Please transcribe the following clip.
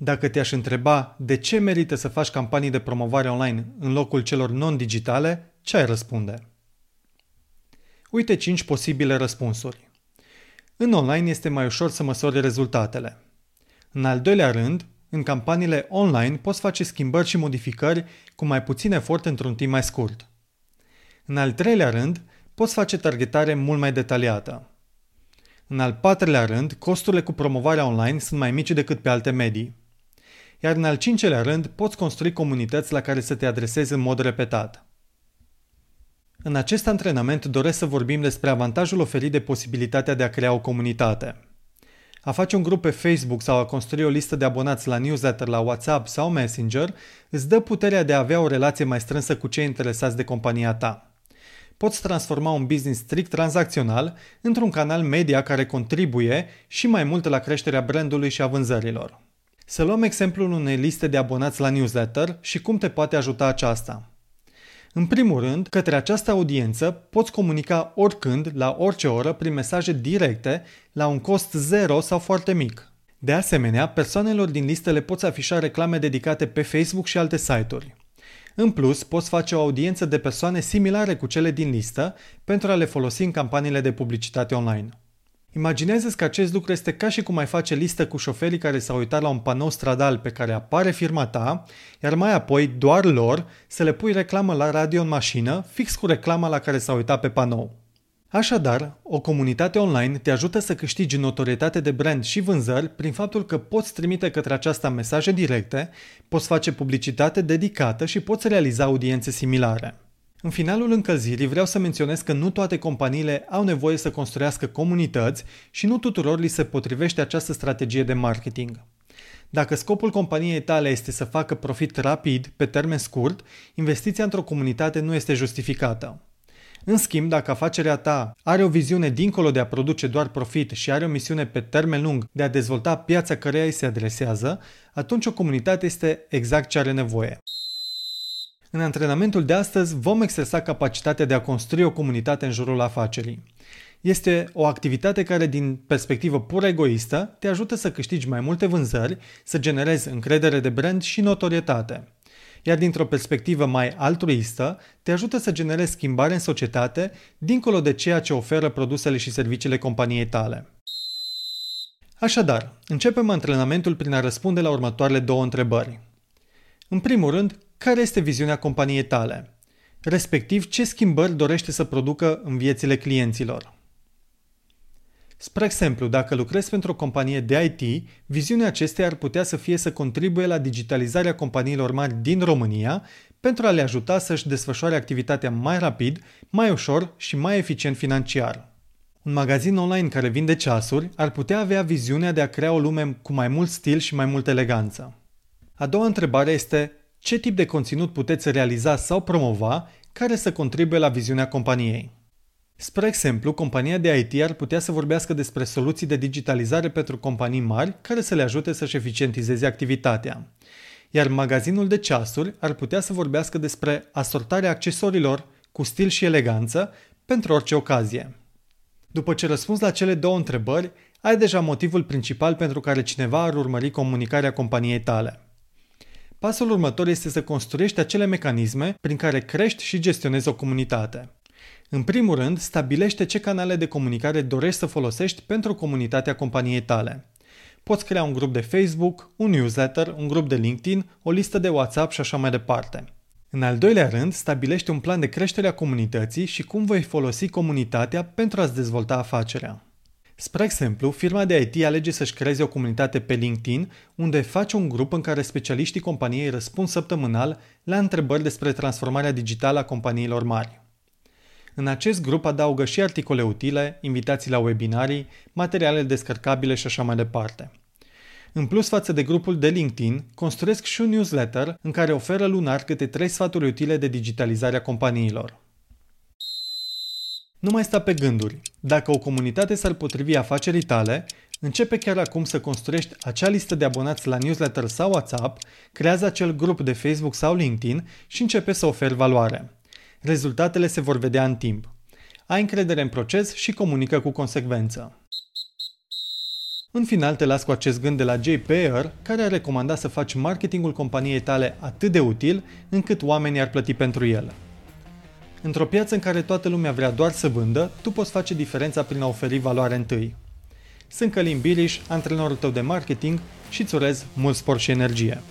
dacă te-aș întreba de ce merită să faci campanii de promovare online în locul celor non-digitale, ce ai răspunde? Uite 5 posibile răspunsuri. În online este mai ușor să măsori rezultatele. În al doilea rând, în campaniile online poți face schimbări și modificări cu mai puțin efort într-un timp mai scurt. În al treilea rând, poți face targetare mult mai detaliată. În al patrulea rând, costurile cu promovarea online sunt mai mici decât pe alte medii iar în al cincelea rând poți construi comunități la care să te adresezi în mod repetat. În acest antrenament doresc să vorbim despre avantajul oferit de posibilitatea de a crea o comunitate. A face un grup pe Facebook sau a construi o listă de abonați la newsletter, la WhatsApp sau Messenger îți dă puterea de a avea o relație mai strânsă cu cei interesați de compania ta. Poți transforma un business strict tranzacțional într-un canal media care contribuie și mai mult la creșterea brandului și a vânzărilor. Să luăm exemplul unei liste de abonați la newsletter și cum te poate ajuta aceasta. În primul rând, către această audiență poți comunica oricând, la orice oră, prin mesaje directe, la un cost zero sau foarte mic. De asemenea, persoanelor din listă le poți afișa reclame dedicate pe Facebook și alte site-uri. În plus, poți face o audiență de persoane similare cu cele din listă pentru a le folosi în campaniile de publicitate online. Imaginează-ți că acest lucru este ca și cum ai face listă cu șoferii care s-au uitat la un panou stradal pe care apare firma ta, iar mai apoi, doar lor, să le pui reclamă la radio în mașină, fix cu reclama la care s-au uitat pe panou. Așadar, o comunitate online te ajută să câștigi notorietate de brand și vânzări prin faptul că poți trimite către aceasta mesaje directe, poți face publicitate dedicată și poți realiza audiențe similare. În finalul încălzirii vreau să menționez că nu toate companiile au nevoie să construiască comunități și nu tuturor li se potrivește această strategie de marketing. Dacă scopul companiei tale este să facă profit rapid, pe termen scurt, investiția într-o comunitate nu este justificată. În schimb, dacă afacerea ta are o viziune dincolo de a produce doar profit și are o misiune pe termen lung de a dezvolta piața căreia îi se adresează, atunci o comunitate este exact ce are nevoie. În antrenamentul de astăzi vom exersa capacitatea de a construi o comunitate în jurul afacerii. Este o activitate care, din perspectivă pur egoistă, te ajută să câștigi mai multe vânzări, să generezi încredere de brand și notorietate. Iar dintr-o perspectivă mai altruistă, te ajută să generezi schimbare în societate, dincolo de ceea ce oferă produsele și serviciile companiei tale. Așadar, începem antrenamentul prin a răspunde la următoarele două întrebări. În primul rând, care este viziunea companiei tale, respectiv ce schimbări dorește să producă în viețile clienților. Spre exemplu, dacă lucrezi pentru o companie de IT, viziunea acesteia ar putea să fie să contribuie la digitalizarea companiilor mari din România pentru a le ajuta să-și desfășoare activitatea mai rapid, mai ușor și mai eficient financiar. Un magazin online care vinde ceasuri ar putea avea viziunea de a crea o lume cu mai mult stil și mai multă eleganță. A doua întrebare este ce tip de conținut puteți realiza sau promova care să contribuie la viziunea companiei. Spre exemplu, compania de IT ar putea să vorbească despre soluții de digitalizare pentru companii mari care să le ajute să-și eficientizeze activitatea. Iar magazinul de ceasuri ar putea să vorbească despre asortarea accesorilor cu stil și eleganță pentru orice ocazie. După ce răspunzi la cele două întrebări, ai deja motivul principal pentru care cineva ar urmări comunicarea companiei tale. Pasul următor este să construiești acele mecanisme prin care crești și gestionezi o comunitate. În primul rând, stabilește ce canale de comunicare dorești să folosești pentru comunitatea companiei tale. Poți crea un grup de Facebook, un newsletter, un grup de LinkedIn, o listă de WhatsApp și așa mai departe. În al doilea rând, stabilește un plan de creștere a comunității și cum vei folosi comunitatea pentru a-ți dezvolta afacerea. Spre exemplu, firma de IT alege să-și creeze o comunitate pe LinkedIn, unde face un grup în care specialiștii companiei răspund săptămânal la întrebări despre transformarea digitală a companiilor mari. În acest grup adaugă și articole utile, invitații la webinarii, materiale descărcabile și așa mai departe. În plus față de grupul de LinkedIn, construiesc și un newsletter în care oferă lunar câte 3 sfaturi utile de digitalizare a companiilor. Nu mai sta pe gânduri. Dacă o comunitate s-ar potrivi afacerii tale, începe chiar acum să construiești acea listă de abonați la newsletter sau WhatsApp, creează acel grup de Facebook sau LinkedIn și începe să oferi valoare. Rezultatele se vor vedea în timp. Ai încredere în proces și comunică cu consecvență. În final te las cu acest gând de la Jay Payer, care a recomandat să faci marketingul companiei tale atât de util încât oamenii ar plăti pentru el. Într-o piață în care toată lumea vrea doar să vândă, tu poți face diferența prin a oferi valoare întâi. Sunt Călim Biriș, antrenorul tău de marketing și îți urez mult spor și energie.